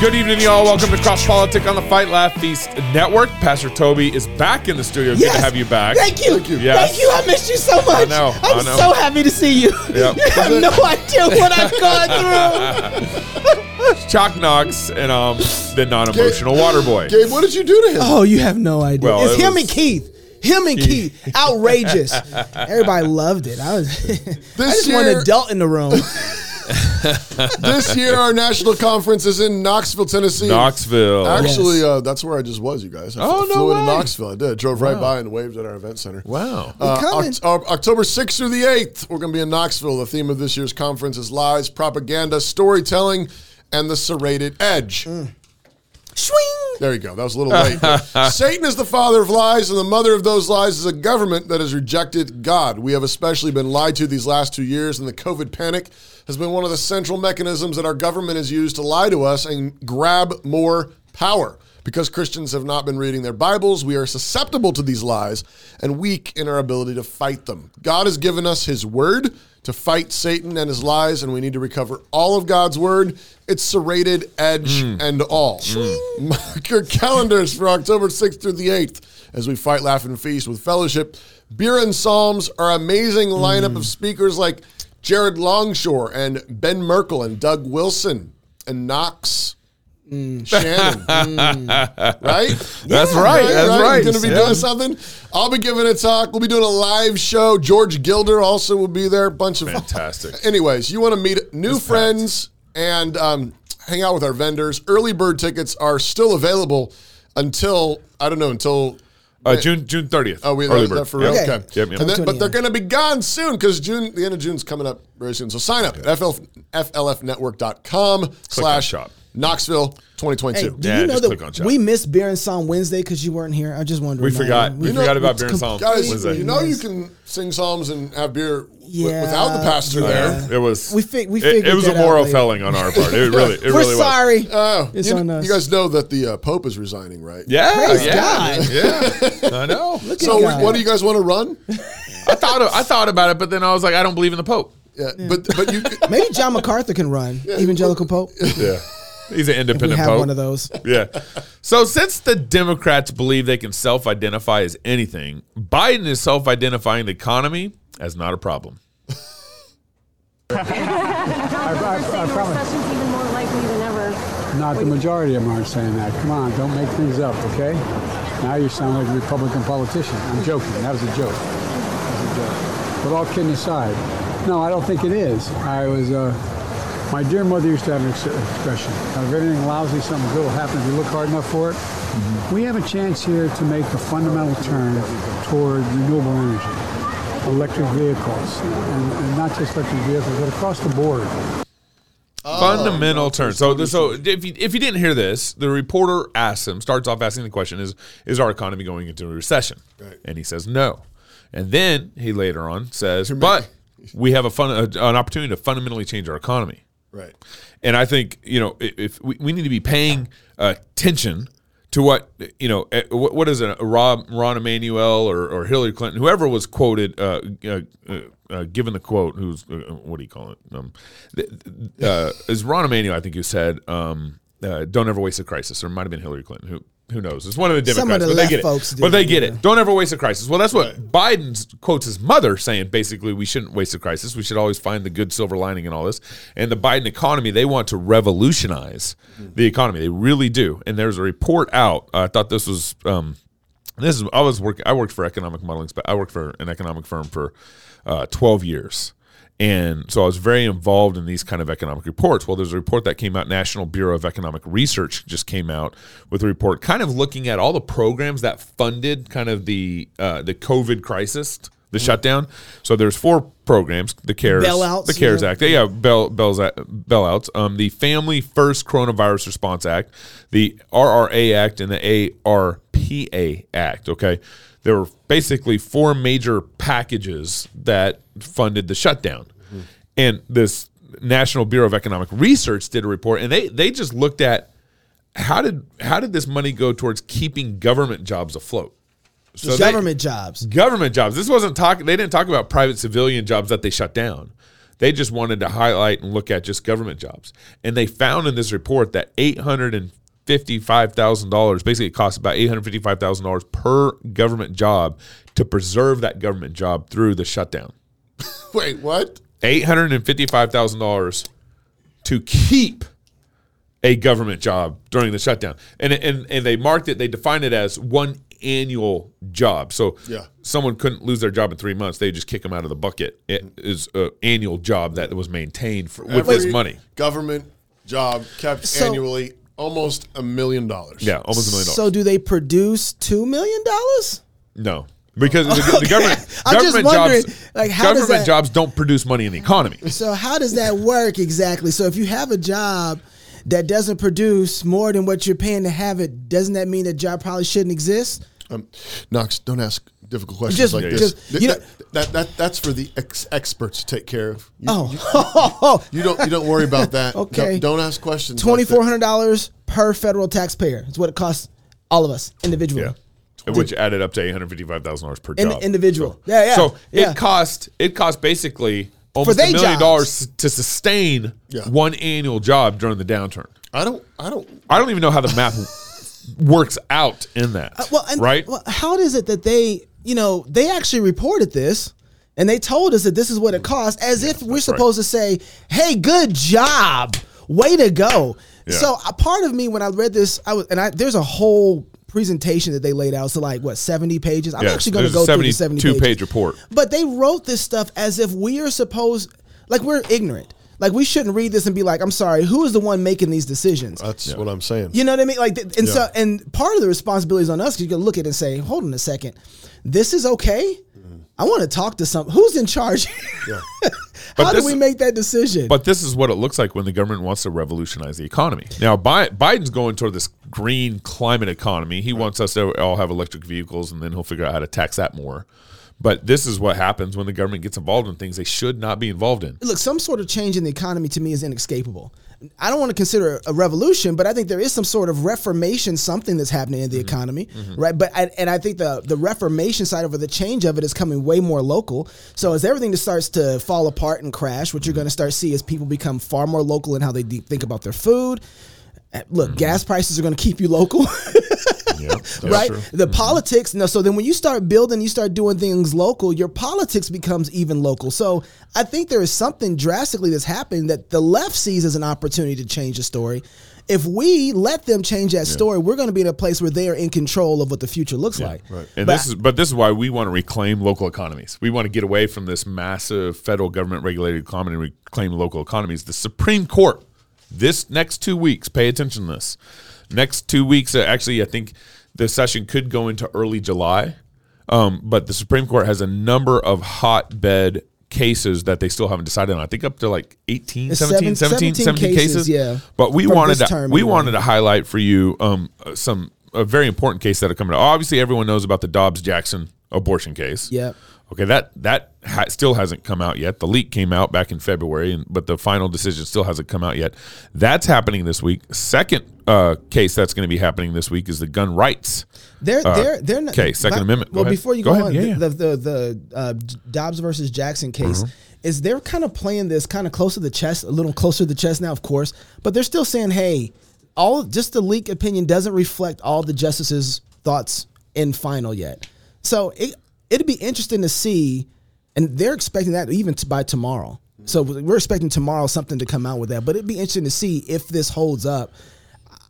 Good evening, y'all. Welcome to Cross Politic on the Fight Laugh Feast Network. Pastor Toby is back in the studio. Good to have you back. Thank you. Thank you. Yes. Thank you. I missed you so much. I know, I'm I know. so happy to see you. Yep. You have no idea what I've gone through. Chalk Knox and um the non-emotional water boy. Gabe, what did you do to him? Oh, you have no idea. Well, it's it him was- and Keith. Him and Keith. Outrageous. Everybody loved it. I was I just want an adult in the room. This year, our national conference is in Knoxville, Tennessee. Knoxville. Actually, Yes. uh, that's where I just was, you guys. I Oh, flew no into way. Knoxville. I did. Drove right by and waved at our event center. Wow. Uh, coming. Oct- uh, October 6th through the 8th, we're going to be in Knoxville. The theme of this year's conference is lies, propaganda, storytelling, and the serrated edge. Mm. Swing. There you go. That was a little late. Satan is the father of lies, and the mother of those lies is a government that has rejected God. We have especially been lied to these last two years, and the COVID panic has been one of the central mechanisms that our government has used to lie to us and grab more power. Because Christians have not been reading their Bibles, we are susceptible to these lies and weak in our ability to fight them. God has given us His Word to fight Satan and his lies, and we need to recover all of God's Word, its serrated edge, mm. and all. Mm. Mark your calendars for October 6th through the 8th as we fight, laugh, and feast with fellowship. Beer and Psalms, our amazing lineup of mm. speakers like Jared Longshore and Ben Merkle and Doug Wilson and Knox. Shannon, right? That's right. That's right. Going to be Yeah. doing something. I'll be giving a talk. We'll be doing a live show. George Gilder also will be there. Bunch of Fantastic. Anyways, you want to meet new friends and um, hang out with our vendors. Early bird tickets are still available until I don't know until. Uh, June June 30th. Oh, we Early that, bird. that for real? Okay. Okay. Yep, yep. And then, but they're going to be gone soon because June, the end of June's coming up very soon. So sign up at FL, FLFnetwork.com slash shop. Knoxville Hey, 2022. do Yeah, you know just click on that we missed Beer and Psalm Wednesday because you weren't here? I just wondering. We man. forgot. We You know, forgot about it's Beer and Psalm Guys, Wednesday. you know you can sing psalms and have beer Yeah, without the pastor yeah. there. It was. We fi- we it- It, was a that out moral later. felling on our part. It really. It We're really was. sorry. Oh, It's you, on us. you guys know that the uh, Pope is resigning, right? Yeah. Praise yeah. God. Yeah. I know. Look So at God. what do you guys want to run? I thought I thought about it, but then I was like, I don't believe in the Pope. Yeah, but but you Maybe John MacArthur can run. Evangelical Pope. Yeah. He's an We independent have Pope. one of those. Yeah. So since the Democrats believe they can self-identify as anything, Biden is self-identifying the economy as not a problem. I, I, I promise. Recession's even more likely than ever. Not the majority of them aren't saying that. Come on, don't make things up, okay? Now you sound like a Republican politician. I'm joking. That was a joke. That was a joke. But all kidding aside, no, I don't think it is. I was, uh, my dear mother used to have an ex- expression. If everything lousy, something good will happen if you look hard enough for it. Mm-hmm. We have a chance here to make a fundamental turn toward renewable energy, electric vehicles, and, and not just electric vehicles, but across the board. Fundamental turn. So, so if you, if you didn't hear this, the reporter asks him, starts off asking the question: Is is our economy going into a recession? Right. And he says no. And then he later on says, but we have a fun an opportunity to fundamentally change our economy. Right. And I think you know if, we, we need to be paying attention to what you know eh, what, what is it Rob Rahm Emanuel or, or Hillary Clinton whoever was quoted uh, uh, uh, uh, given the quote who's uh, what do you call it um, is Rahm Emanuel I think who said um, don't ever waste a crisis or it might have been Hillary Clinton who who knows? It's one of the Some of Democrats the but they get it. folks do, but they get yeah. it don't ever waste a crisis. Well that's what Biden quotes his mother saying basically we shouldn't waste a crisis. We should always find the good silver lining in all this. And the Biden economy they want to revolutionize the economy. They really do. And there's a report out. I thought this was um, this is I was working I worked for economic modeling I worked for an economic firm for uh, 12 years and so I was very involved in these kind of economic reports. Well, there's a report that came out. National Bureau of Economic Research just came out with a report, kind of looking at all the programs that funded kind of the uh, the COVID crisis, the shutdown. So there's four programs: the CARES, Bailouts, the CARES yeah. Act, yeah, bail, bails, bailouts, um, the Family First Coronavirus Response Act, the RRA Act, and the ARPA Act. Okay, there were basically four major packages that funded the shutdown, mm-hmm. and this National Bureau of Economic Research did a report, and they they just looked at how did how did this money go towards keeping government jobs afloat. So they- Government jobs. government jobs. This wasn't talking. They didn't talk about private civilian jobs that they shut down. They just wanted to highlight and look at just government jobs. And they found in this report that $855,000, basically it costs about $855,000 per government job to preserve that government job through the shutdown. Wait, what? $855,000 to keep a government job during the shutdown. And, and, and they marked it, they defined it as one annual job. So Yeah. someone couldn't lose their job in three months. They just kick them out of the bucket. It is an annual job that was maintained for, with this money. Government job kept So- annually almost a million dollars. Yeah, almost a million dollars. So do they produce two million dollars? no. Because the, the government, I'm just government wondering, jobs, like, how does government that- jobs don't produce money in the economy. So how does that work exactly? So if you have a job that doesn't produce more than what you're paying to have it, doesn't that mean that job probably shouldn't exist? Um, Knox, don't ask difficult questions Just- like Yeah, this. just- you that, that, that, that's for the ex- experts to take care of. You, Oh, you don't you don't worry about that. Okay. Don't, don't ask questions. twenty like that. four hundred dollars per federal taxpayer. That's what it costs all of us individually. Yeah. Which added up to eight hundred fifty-five thousand dollars per In- job. individual. So, Yeah, yeah, So yeah. it cost it cost basically almost they a million jobs. dollars to sustain Yeah. one annual job during the downturn. I don't I don't I don't even know how the math works out in that. Uh, well, and, right? Well, how is it that they, you know, they actually reported this and they told us that this is what it costs, as if we're supposed to say, "Hey, good job, way to go." Yeah. So a part of me, when I read this, I was, and I there's a whole presentation that they laid out. So like what, seventy pages? I'm Yes, actually going to go through the seventy 72 pages. page report. But they wrote this stuff as if we are supposed, like we're ignorant. Like we shouldn't read this and be like, "I'm sorry, who is the one making these decisions?" that's what I'm saying. You know what I mean? Like, th- and so, and part of the responsibility is on us because you can look at it and say, "Hold on a second, this is okay." I want to talk to some. Who's in charge? Yeah. But How do we make that decision? But this is what it looks like when the government wants to revolutionize the economy. Now, Biden's going toward this green climate economy. He wants us to all have electric vehicles, and then he'll figure out how to tax that more. But this is what happens when the government gets involved in things they should not be involved in. Look, some sort of change in the economy to me is inescapable. I don't want to consider a revolution, but I think there is some sort of reformation, something that's happening in the mm-hmm. economy, mm-hmm. right? But I, and I think the the reformation side of it, the change of it, is coming way more local. So as everything just starts to fall apart and crash, what you're mm-hmm. going to start see is people become far more local in how they de- think about their food. Uh, Look, gas prices are going to keep you local. Yeah, right? true. The mm-hmm. politics. No, so then when you start building, you start doing things local. Your politics becomes even local. So I think there is something drastically that's happened that the left sees as an opportunity to change the story. If we let them change that story, we're going to be in a place where they are in control of what the future looks like. right. And But- this is, but this is why we want to reclaim local economies. We want to get away from this massive federal government regulated economy and reclaim local economies. The Supreme Court, this next two weeks, pay attention to this. Next two weeks, uh, actually, I think the session could go into early July. Um, but the Supreme Court has a number of hotbed cases that they still haven't decided on. I think up to like 18, 17, 17, 17 17 cases, cases. yeah. But we wanted to, we anyway. wanted to highlight for you um, uh, some a very important case that are coming up. Obviously, everyone knows about the Dobbs Jackson abortion case. Yep. Okay, that that ha- still hasn't come out yet. The leak came out back in February, and but the final decision still hasn't come out yet. That's happening this week. Second uh, case that's going to be happening this week is the gun rights. They're they're they're not, okay, Second but- Amendment. Go Well, ahead. before you Go go, ahead. on, Yeah, the, yeah. the the uh, Dobbs versus Jackson case is they're kind of playing this kind of close to the chest, a little closer to the chest now, of course, but they're still saying, hey, all just the leak opinion doesn't reflect all the justices' thoughts in final yet. So it it'd be interesting to see, and they're expecting that even by tomorrow. So we're expecting tomorrow something to come out with that, but it'd be interesting to see if this holds up.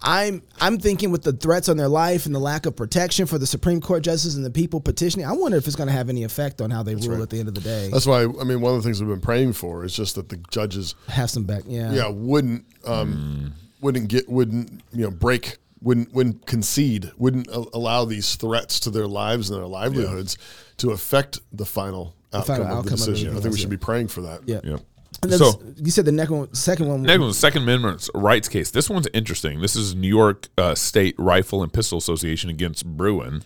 I'm I'm thinking with the threats on their life and the lack of protection for the Supreme Court justices and the people petitioning, I wonder if it's going to have any effect on how they rule at the end of the day. That's why I mean one of the things we've been praying for is just that the judges have some back, yeah. yeah wouldn't um wouldn't get wouldn't you know break wouldn't wouldn't concede wouldn't allow these threats to their lives and their livelihoods to affect the final outcome, final of outcome the of decision. I everything think we should be praying for that. Yeah. Yep. And then So you said the next one, second one. Next one, Second Amendment rights case. This one's interesting. This is New York uh, State Rifle and Pistol Association against Bruen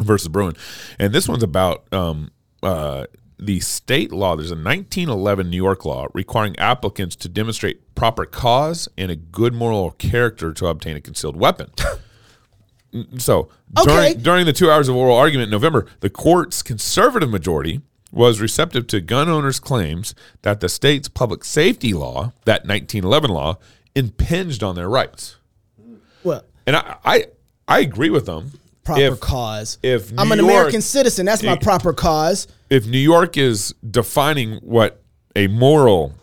versus Bruen, and this one's about um, uh, the state law. There's a 1911 New York law requiring applicants to demonstrate proper cause and a good moral character to obtain a concealed weapon. So Okay. during during the two hours of oral argument in November, the court's conservative majority, was receptive to gun owners' claims that the state's public safety law, that 1911 law, impinged on their rights. Well, And I, I, I agree with them. proper If- cause. if I'm an York- American citizen, that's my proper cause. If New York is defining what a moral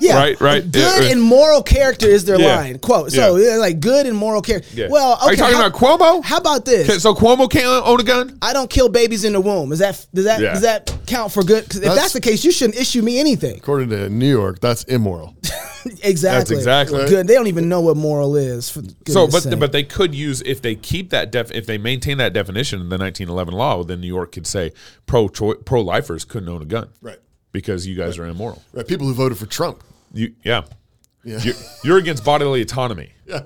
Yeah, Right, right. Good Uh, and moral character is their Yeah. line. Quote. So Yeah. yeah, like good and moral character. Yeah. Well, okay, Are you talking how, about Cuomo? How about this? Okay, so Cuomo can't own a gun? I don't kill babies in the womb. Is that does that Yeah. does that count for good? 'Cause if that's, That's- the case, you shouldn't issue me anything. According to New York, that's immoral. Exactly. exactly- good. They don't even know what moral is. For So, but sake. but they could use if they keep that def if they maintain that definition in the 1911 law, then New York could say pro pro lifers couldn't own a gun, Right. Because you guys are immoral. Right. People who voted for Trump. You yeah, Yeah. You're, you're against bodily autonomy. Yeah.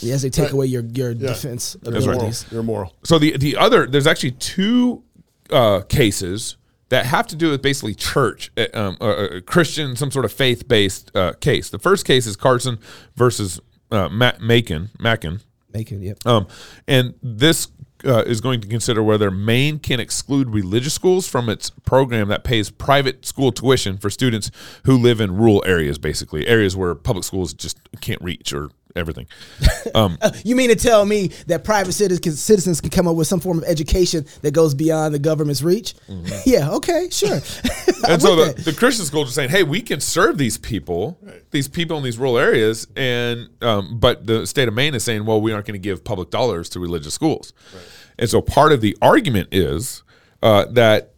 yes, they take away your your Yeah. defense You're right. You're moral. So the the other there's actually two uh, cases that have to do with basically church, uh, um, uh, uh, Christian, some sort of faith based uh, case. The first case is Carson versus uh, Matt Makin. Makin. Make it. Yep. Um, and this uh, is going to consider whether Maine can exclude religious schools from its program that pays private school tuition for students who live in rural areas, basically areas where public schools just can't reach or everything. Um, You mean to tell me that private citizens citizens can come up with some form of education that goes beyond the government's reach? Yeah. Okay. Sure. Mm-hmm. and so the, the Christian schools are saying, "Hey, we can serve these people, these people in these rural areas," and um, but the state of Maine is saying, "Well, we aren't going to give public dollars to religious schools," and so part of the argument is uh, that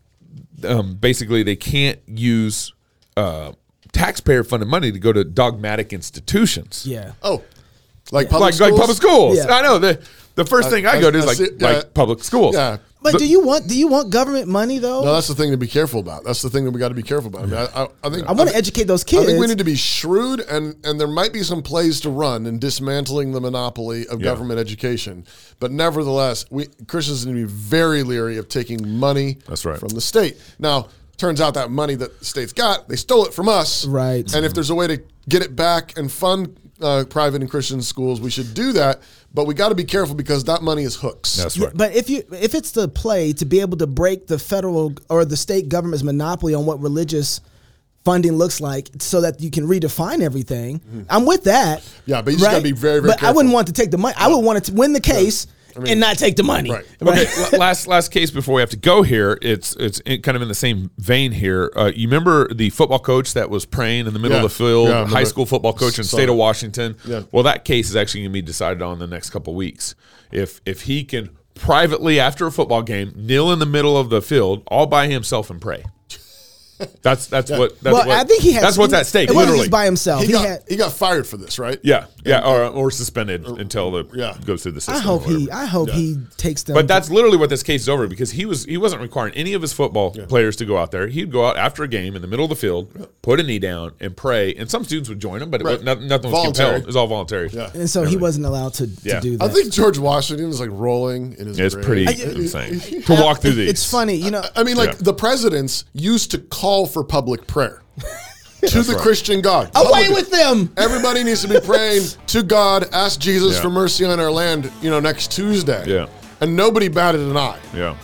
um, basically they can't use uh, taxpayer-funded money to go to dogmatic institutions, yeah. Oh, like public like schools? like public schools. Yeah. I know the the first thing I, go to is I like yeah. like public schools. Yeah. But The- do you want do you want government money though? No, that's the thing to be careful about. That's the thing that we got to be careful about. I, mean, I, I, I think I want to educate those kids. I think we need to be shrewd, and and there might be some plays to run in dismantling the monopoly of Yeah. government education. But nevertheless, we Christians need to be very leery of taking money That's right. from the state. Now, turns out that money that the state's got, they stole it from us. Right. And if there's a way to get it back and fund uh, private and Christian schools, we should do that. But we got to be careful because that money is hooks. That's right. But if you if it's the play to be able to break the federal or the state government's monopoly on what religious funding looks like so that you can redefine everything, I'm with that. Mm-hmm. Yeah, but you just gotta be very, very But I wouldn't want to take the money. I would want it to win the case and not take the money. Right. Okay, last last case before we have to go here. It's it's in, kind of in the same vein here. Uh, you remember the football coach that was praying in the middle Yeah. of the field, Yeah, high remember. school football coach in the state of. Washington. Yeah. Well, that case is actually going to be decided on in the next couple weeks. If if he can privately after a football game kneel in the middle of the field all by himself and pray. That's that's what that's well, what, I think he had. that's what's at stake. It Literally, just by himself. He, He, got, had. he got fired for this, right? yeah, yeah, or, or suspended until the yeah. goes through the system. I hope he. I hope he takes them. But that's literally what this case is over because he was he wasn't requiring any of his football players to go out there. He'd go out after a game in the middle of the field, put a knee down, and pray. And some students would join him, but it, Right. was- nothing, nothing was compelled. It was all voluntary. Yeah. and so he wasn't allowed to, to Yeah. do that. I think George Washington is like rolling in his It's grave. pretty I- insane to walk through these. it's funny, you know. I mean, like the presidents used to call for public prayer to the right. Christian God. Away Public- with them. Everybody needs to be praying to God, ask Jesus Yeah. for mercy on our land, you know, next Tuesday. Yeah. And nobody batted an eye. Yeah.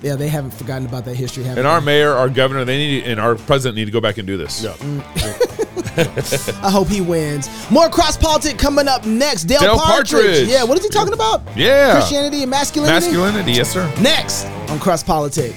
Yeah, they haven't forgotten about that history. Have And our mayor, our governor, they need and our president need to go back and do this. Yeah. Mm. I hope he wins. More cross politic coming up next. Dale, Dale Partridge. Partridge. Yeah, what is he talking about? Yeah. Christianity and masculinity. Masculinity, yes, sir. Next on cross politic.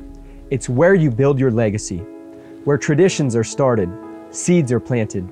It's where you build your legacy, where traditions are started, seeds are planted,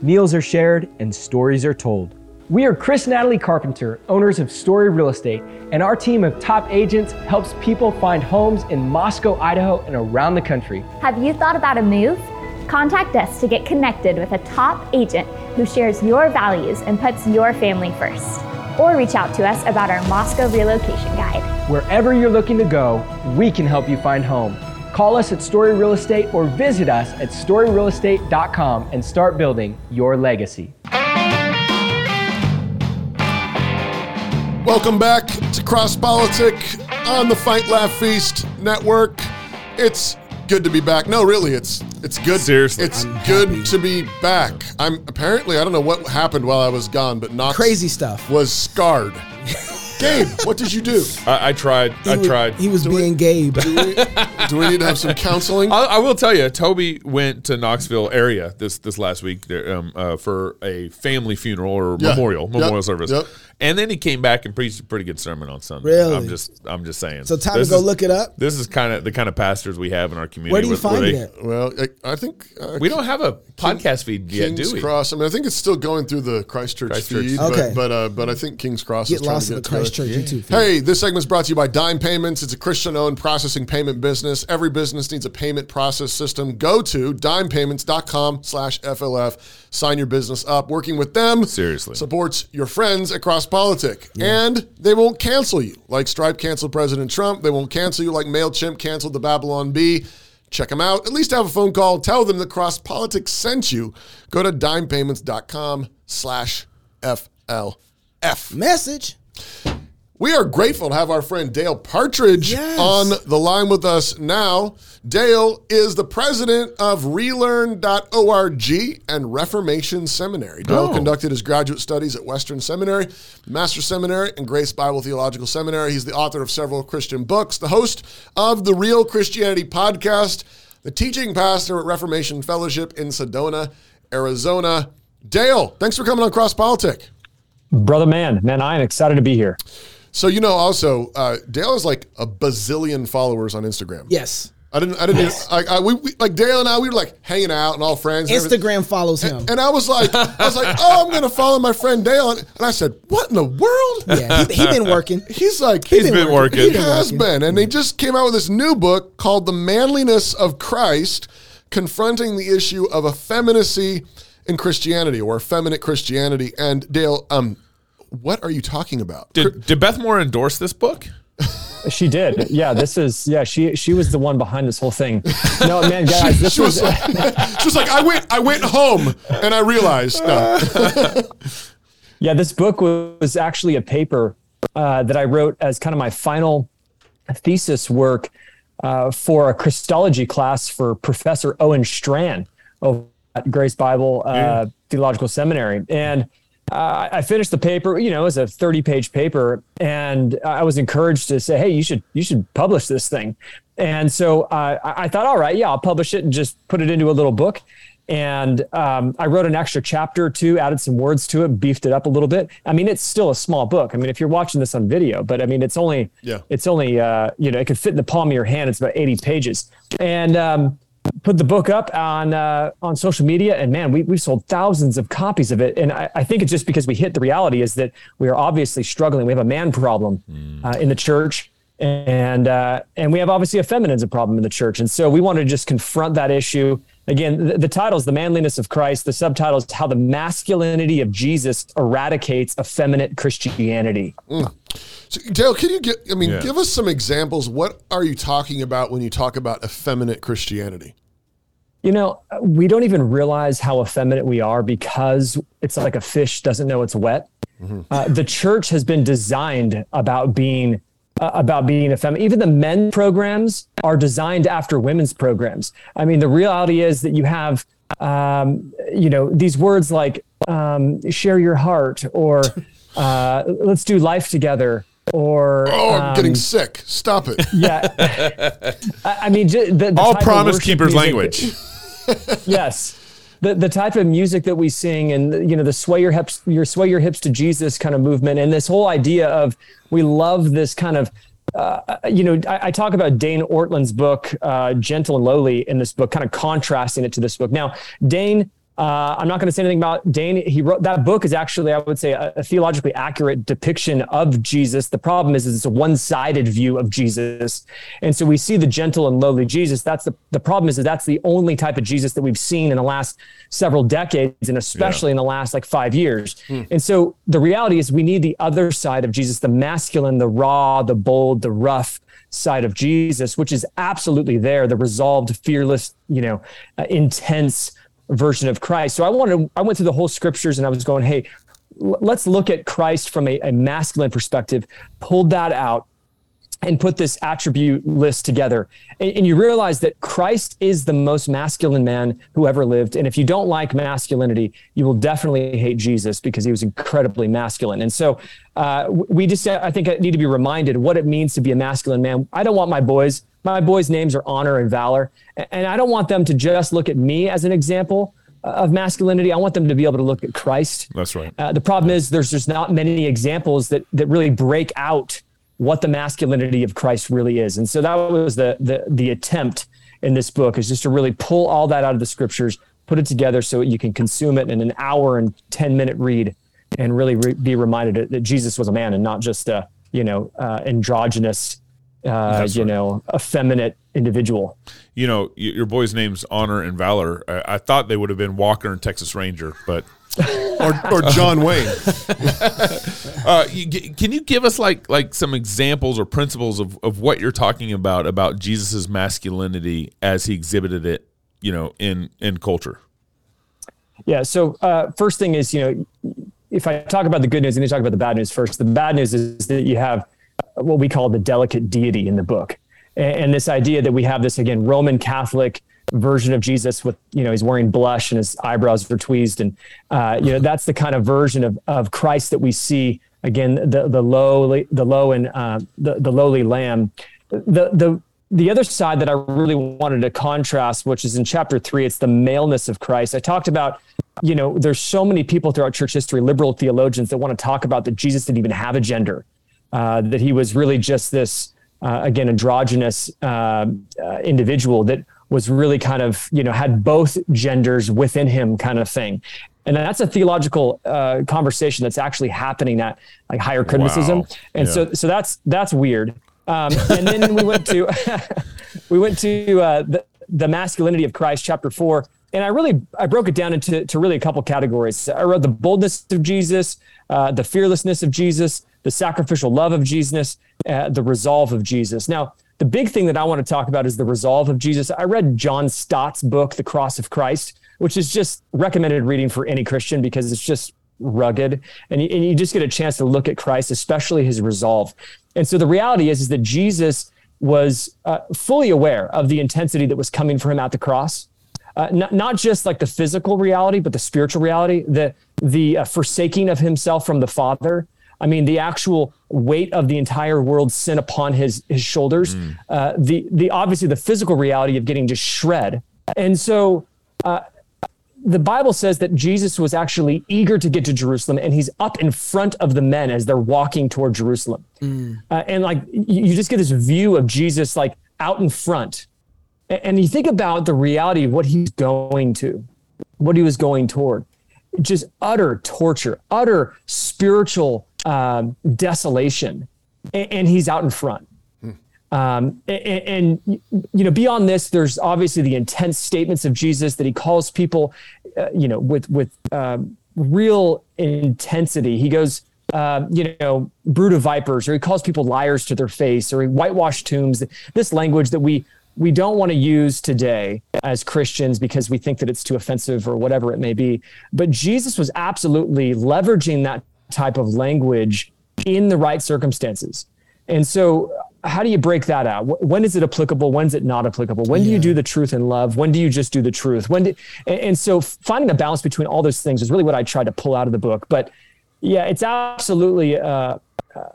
meals are shared, and stories are told. We are Chris and Natalie Carpenter, owners of Story Real Estate, and our team of top agents helps people find homes in Moscow, Idaho, and around the country. Have you thought about a move? Contact us to get connected with a top agent who shares your values and puts your family first. Or reach out to us about our Moscow relocation guide. Wherever you're looking to go, we can help you find home. Call us at Story Real Estate or visit us at storyrealestate.com and start building your legacy. Welcome back to Cross Politic on the Fight Laugh Feast Network. It's good to be back. No, really, it's it's good. Seriously. it's good to be back. I'm apparently I don't know what happened while I was gone, but Knox Crazy stuff. was scarred. Gabe, what did you do? I, I tried. He I was, tried. He was being Gabe. Do we, do we need to have some counseling? I, I will tell you, Toby went to Knoxville area this this last week there, um, uh, for a family funeral or Yeah. memorial Yep. memorial service, Yep. And then he came back and preached a pretty good sermon on Sunday. Really? I'm just I'm just saying. So time This to go is- look it up. This is kind of the kind of pastors we have in our community. Where do you with- find they- it? well, I, I think uh, We don't have a podcast feed yet, King's do we? Cross. I mean, I think it's still going through the Christchurch, Christchurch. feed, Okay. but but, uh, but I think King's Cross Get is trying lost to in get the to it. Christchurch YouTube feed. Hey, this segment is brought to you by Dime Payments. It's a Christian-owned processing payment business. Every business needs a payment process system. Go to dimepayments.com slash FLF. Sign your business up. Working with them Seriously. supports your friends at Politic. And they won't cancel you like Stripe canceled President Trump. They won't cancel you like MailChimp canceled the Babylon Bee. Check them out. At least have a phone call. Tell them that Cross Politics sent you. Go to dimepayments.com slash FLF. Message. We are grateful to have our friend Dale Partridge Yes. on the line with us now. Dale is the president of relearn.org and Reformation Seminary. Dale Oh. conducted his graduate studies at Western Seminary, Master Seminary, and Grace Bible Theological Seminary. He's the author of several Christian books, the host of the Real Christianity podcast, the teaching pastor at Reformation Fellowship in Sedona, Arizona. Dale, thanks for coming on Cross Politic. Brother man, man, I am excited to be here. So you know, also uh, Dale has like a bazillion followers on Instagram. Yes. I didn't. I didn't. I, I, we, we like Dale and I. We were like hanging out and all friends. and everything. Instagram follows him. And I was like, I was like, oh, I'm gonna follow my friend Dale. And, and I said, what in the world? yeah, he, he been working. He's like, He's been working. He He's been has working. been, and they just came out with this new book called "The Manliness of Christ: Confronting the Issue of Effeminacy in Christianity or Effeminate Christianity." And Dale, um, what are you talking about? Did, did Beth Moore endorse this book? She did. Yeah, this is yeah, she she was the one behind this whole thing. No, man, guys, this she was was like, she was like, I went, I went home, and I realized. No. Yeah, this book was actually a paper uh, that I wrote as kind of my final thesis work uh, for a Christology class for Professor Owen Strachan over at Grace Bible uh, Theological Seminary. And uh, I finished the paper, you know, it was a 30 page paper. And I was encouraged to say, hey, you should, you should publish this thing. And so uh, I I thought, all right, yeah, I'll publish it and just put it into a little book. And um, I wrote an extra chapter or two, added some words to it, beefed it up a little bit. I mean, it's still a small book. I mean, if you're watching this on video, but I mean, it's only, Yeah. it's only, uh, you know, it could fit in the palm of your hand. It's about 80 pages. And um, put the book up on uh, on social media, and man, we we've sold thousands of copies of it. And I, I think it's just because we hit the reality is that we are obviously struggling. We have a man problem uh, in the church, and uh, and we have obviously a feminism problem in the church. And so we want to just confront that issue. Again, the, the title is The Manliness of Christ. The subtitle is How the Masculinity of Jesus Eradicates Effeminate Christianity. So, Dale, can you get? I mean, Yeah. give us some examples. What are you talking about when you talk about effeminate Christianity? You know, we don't even realize how effeminate we are because it's like a fish doesn't know it's wet. Uh, the church has been designed about being uh, about being a feminist. Even the men programs are designed after women's programs. I mean, the reality is that you have, um, you know, these words like um, "share your heart" or uh, "let's do life together." Or Oh, I'm um, getting sick. Stop it. yeah. I, I mean, ju- the, the All Promise Keepers music language. yes. The, the type of music that we sing and you know the sway your hips your sway your hips to Jesus kind of movement and this whole idea of we love this kind of uh, you know I, I talk about Dane Ortlund's book uh, Gentle and Lowly in this book kind of contrasting it to this book. Now Dane Uh, I'm not going to say anything about Dane. He wrote that book is actually, I would say, a, a theologically accurate depiction of Jesus. The problem is, is it's a one-sided view of Jesus, and so we see the gentle and lowly Jesus. That's the the problem is that that's the only type of Jesus that we've seen in the last several decades, and especially yeah. in the last like five years. Hmm. And so the reality is, we need the other side of Jesus, the masculine, the raw, the bold, the rough side of Jesus, which is absolutely there, the resolved, fearless, you know, uh, intense version of Christ. So I wanted, I went through the whole scriptures and I was going, hey, let's look at Christ from a, a masculine perspective, pulled that out, and put this attribute list together. And, and, you realize that Christ is the most masculine man who ever lived. And if you don't like masculinity, you will definitely hate Jesus because he was incredibly masculine. And so uh, we just, I think, I need to be reminded what it means to be a masculine man. I don't want my boys, my boys' names are honor and valor. And I don't want them to just look at me as an example of masculinity. I want them to be able to look at Christ. That's right. Uh, the problem is there's just not many examples that that really break out what the masculinity of Christ really is. And so that was the the the attempt in this book is just to really pull all that out of the scriptures, put it together so you can consume it in an hour and 10 minute read and really re- be reminded that Jesus was a man and not just a, you know, uh, androgynous, uh, you right. know, effeminate individual. You know, your boy's name's Honor and Valor. I, I thought they would have been Walker and Texas Ranger, but or, or John Wayne. uh, you, can you give us like like some examples or principles of, of what you're talking about about Jesus's masculinity as he exhibited it, you know, in in culture? Yeah. So uh, first thing is, you know, if I talk about the good news, and you talk about the bad news first. The bad news is that you have what we call the delicate deity in the book, and, and this idea that we have this again Roman Catholic version of Jesus with, you know, he's wearing blush and his eyebrows are tweezed. And, uh, you know, that's the kind of version of, of Christ that we see again, the, the lowly, the low and, uh, the, the lowly lamb. The, the, the other side that I really wanted to contrast, which is in chapter three, it's the maleness of Christ. I talked about, you know, there's so many people throughout church history, liberal theologians that want to talk about that Jesus didn't even have a gender, uh, that he was really just this, uh, again, androgynous uh, uh individual that was really kind of you know had both genders within him kind of thing. And that's a theological uh, conversation that's actually happening at like higher criticism. Wow. and yeah. so so that's that's weird. Um, and then we went to we went to uh, the, the masculinity of christ chapter 4 and i really i broke it down into to really a couple categories. I wrote the boldness of jesus uh, the fearlessness of jesus the sacrificial love of jesus uh, the resolve of jesus now the big thing that I want to talk about is the resolve of Jesus. I read John Stott's book, The Cross of Christ, which is just recommended reading for any Christian because it's just rugged and you, and you just get a chance to look at Christ, especially his resolve. And so the reality is, is that Jesus was uh, fully aware of the intensity that was coming for him at the cross. Uh, not, not just like the physical reality, but the spiritual reality, the, the uh, forsaking of himself from the Father, I mean, the actual weight of the entire world's sin upon his his shoulders. Mm. Uh, the the obviously the physical reality of getting just shred. And so, uh, the Bible says that Jesus was actually eager to get to Jerusalem, and he's up in front of the men as they're walking toward Jerusalem. Mm. Uh, and like you, you just get this view of Jesus like out in front, and you think about the reality of what he's going to, what he was going toward just utter torture, utter spiritual um, desolation, and, and, he's out in front. Hmm. Um, and, and, you know, beyond this, there's obviously the intense statements of Jesus that he calls people, uh, you know, with with um, real intensity. He goes, uh, you know, brood of vipers, or he calls people liars to their face, or he whitewashed tombs. This language that we we don't want to use today as Christians because we think that it's too offensive or whatever it may be. But Jesus was absolutely leveraging that type of language in the right circumstances. And so, how do you break that out? When is it applicable? When is it not applicable? When do you do the truth in love? When do you just do the truth? When do, and so finding a balance between all those things is really what I tried to pull out of the book. But yeah, it's absolutely, uh, uh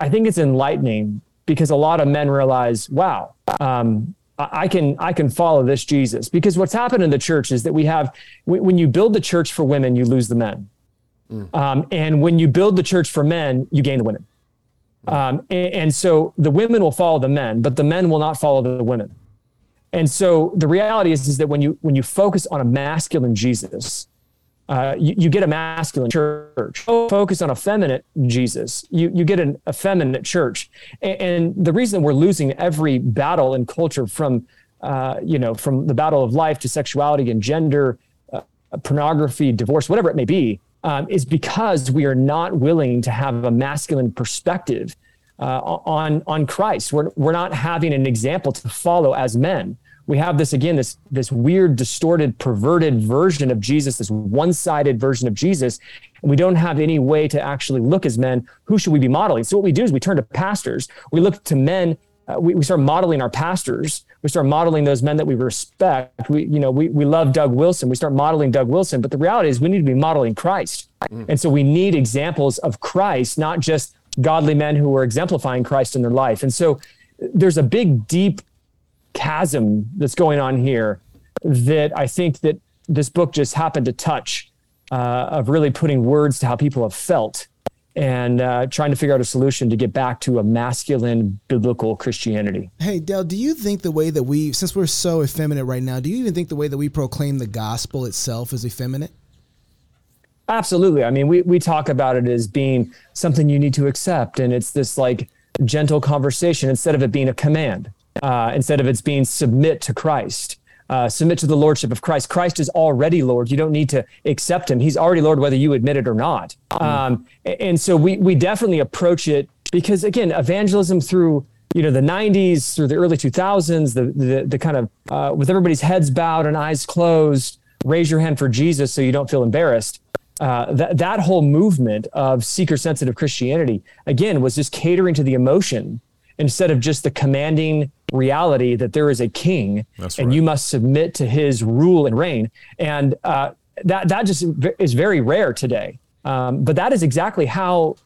I think it's enlightening because a lot of men realize, wow, um, I can I can follow this Jesus because what's happened in the church is that we have when you build the church for women, you lose the men, um, and when you build the church for men, you gain the women. Um, and, and, so the women will follow the men, but the men will not follow the women. And so the reality is, is that when you when you focus on a masculine Jesus, uh, you, you, get a masculine church. Focus on a feminine Jesus, you, you get an effeminate church. And, and, the reason we're losing every battle in culture from, uh, you know, from the battle of life to sexuality and gender, uh, pornography, divorce, whatever it may be, um, is because we are not willing to have a masculine perspective uh, on on Christ. We're we're not having an example to follow as men. We have this again, this this weird, distorted, perverted version of Jesus, this one-sided version of Jesus, and we don't have any way to actually look as men. Who should we be modeling? So what we do is we turn to pastors. We look to men. Uh, we, we start modeling our pastors. We start modeling those men that we respect. We, you know, we, we love Doug Wilson. We start modeling Doug Wilson. But the reality is we need to be modeling Christ. Mm. And so we need examples of Christ, not just godly men who are exemplifying Christ in their life. And so there's a big, deep chasm that's going on here that I think that this book just happened to touch uh, of really putting words to how people have felt and uh, trying to figure out a solution to get back to a masculine biblical Christianity. Hey, Dell, do you think the way that we, since we're so effeminate right now, do you even think the way that we proclaim the gospel itself is effeminate? Absolutely. I mean, we, we talk about it as being something you need to accept, and it's this like gentle conversation instead of it being a command, uh, instead of it's being submit to Christ. Uh, submit to the lordship of Christ. Christ is already Lord. You don't need to accept him. He's already Lord, whether you admit it or not. Um, and so we we definitely approach it because again, evangelism through you know the 90s through the early 2000s, the the, the kind of uh, with everybody's heads bowed and eyes closed, raise your hand for Jesus so you don't feel embarrassed uh, that that whole movement of seeker sensitive Christianity again was just catering to the emotion instead of just the commanding reality that there is a king That's and right. you must submit to his rule and reign. And uh, that that just is very rare today. Um, but that is exactly how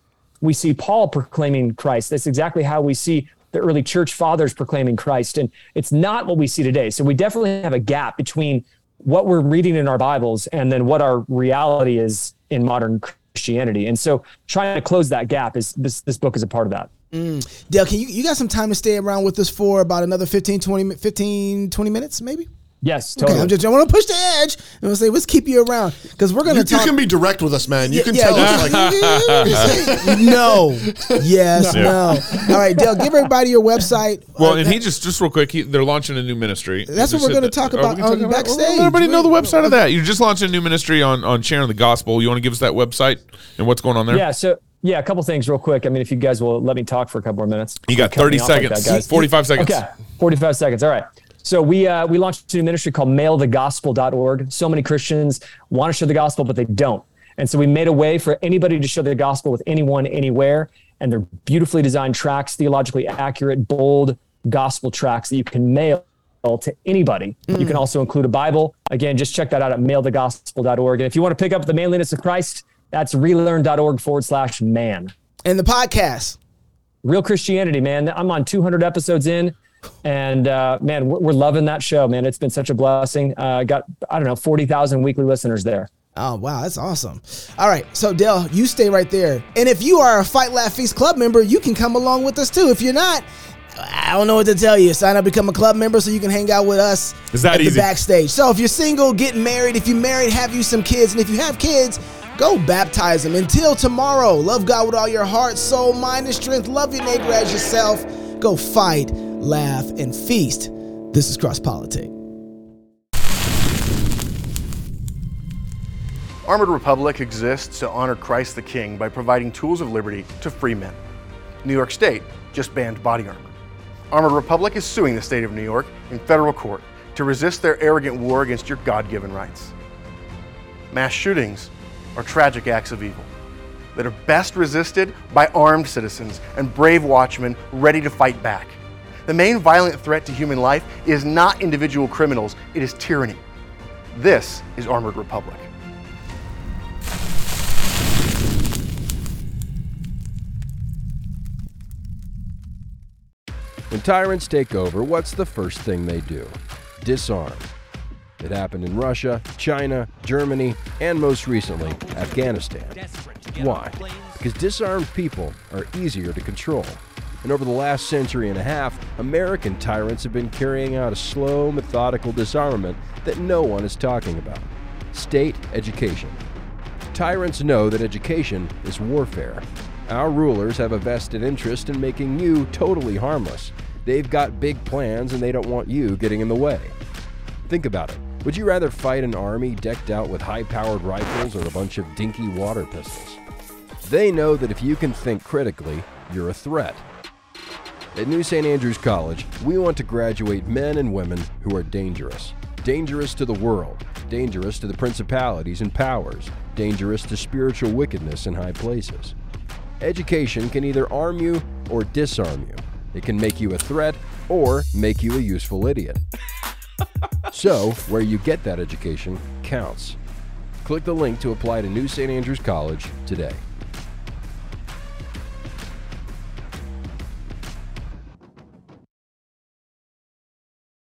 we see Paul proclaiming Christ. That's exactly how we see the early church fathers proclaiming Christ. And it's not what we see today. So we definitely have a gap between what we're reading in our Bibles and then what our reality is in modern Christianity. And so trying to close that gap is this this book is a part of that. Mm. Dale, can you you got some time to stay around with us for about another 15 20 15 20 minutes maybe? Yes, totally. Okay, I'm just, I want to push the edge and we'll say, let's keep you around because we're going to talk. You can be direct with us, man. You yeah, can yeah, tell us like, no, yes, no. no. All right, Dale, give everybody your website. Well, uh, and he just, just real quick, he, they're launching a new ministry. That's what we're going to talk about on talking backstage. About, let everybody know the website of that. You're just launched a new ministry on, on sharing the gospel. You want to give us that website and what's going on there? Yeah, so yeah, a couple things real quick. I mean, if you guys will let me talk for a couple more minutes. You got 30 seconds, like that, 45 seconds. Okay, 45 seconds. All right. So we uh, we launched a new ministry called mailthegospel.org. So many Christians want to share the gospel, but they don't. And so we made a way for anybody to share the gospel with anyone, anywhere. And they're beautifully designed tracts, theologically accurate, bold gospel tracts that you can mail to anybody. Mm. You can also include a Bible. Again, just check that out at mailthegospel.org. And if you want to pick up the manliness of Christ, that's relearn.org forward slash man. And the podcast. Real Christianity, man. I'm on 200 episodes in. And uh, man, we're, we're, loving that show, man. It's been such a blessing. Uh, got I don't know forty thousand weekly listeners there. Oh wow, that's awesome! All right, so Dell, you stay right there, and if you are a Fight Laugh Feast Club member, you can come along with us too. If you're not, I don't know what to tell you. Sign up, become a club member, so you can hang out with us Is that at easy? the backstage. So if you're single, getting married. If you're married, have you some kids, and if you have kids. Go baptize them. Until tomorrow, love God with all your heart, soul, mind, and strength. Love your neighbor as yourself. Go fight laugh, and feast. This is Cross Politic. Armored Republic exists to honor Christ the King by providing tools of liberty to free men. New York State just banned body armor. Armored Republic is suing the state of New York in federal court to resist their arrogant war against your God given rights. Mass shootings are tragic acts of evil that are best resisted by armed citizens and brave watchmen ready to fight back. The main violent threat to human life is not individual criminals, it is tyranny. This is Armored Republic. When tyrants take over, what's the first thing they do? Disarm. It happened in Russia, China, Germany, and most recently, Afghanistan. Why? Because disarmed people are easier to control. And over the last century and a half, American tyrants have been carrying out a slow, methodical disarmament that no one is talking about state education. Tyrants know that education is warfare. Our rulers have a vested interest in making you totally harmless. They've got big plans and they don't want you getting in the way. Think about it. Would you rather fight an army decked out with high powered rifles or a bunch of dinky water pistols? They know that if you can think critically, you're a threat. At New St. Andrews College, we want to graduate men and women who are dangerous. Dangerous to the world, dangerous to the principalities and powers, dangerous to spiritual wickedness in high places. Education can either arm you or disarm you. It can make you a threat or make you a useful idiot. So, where you get that education counts. Click the link to apply to New St. Andrews College today.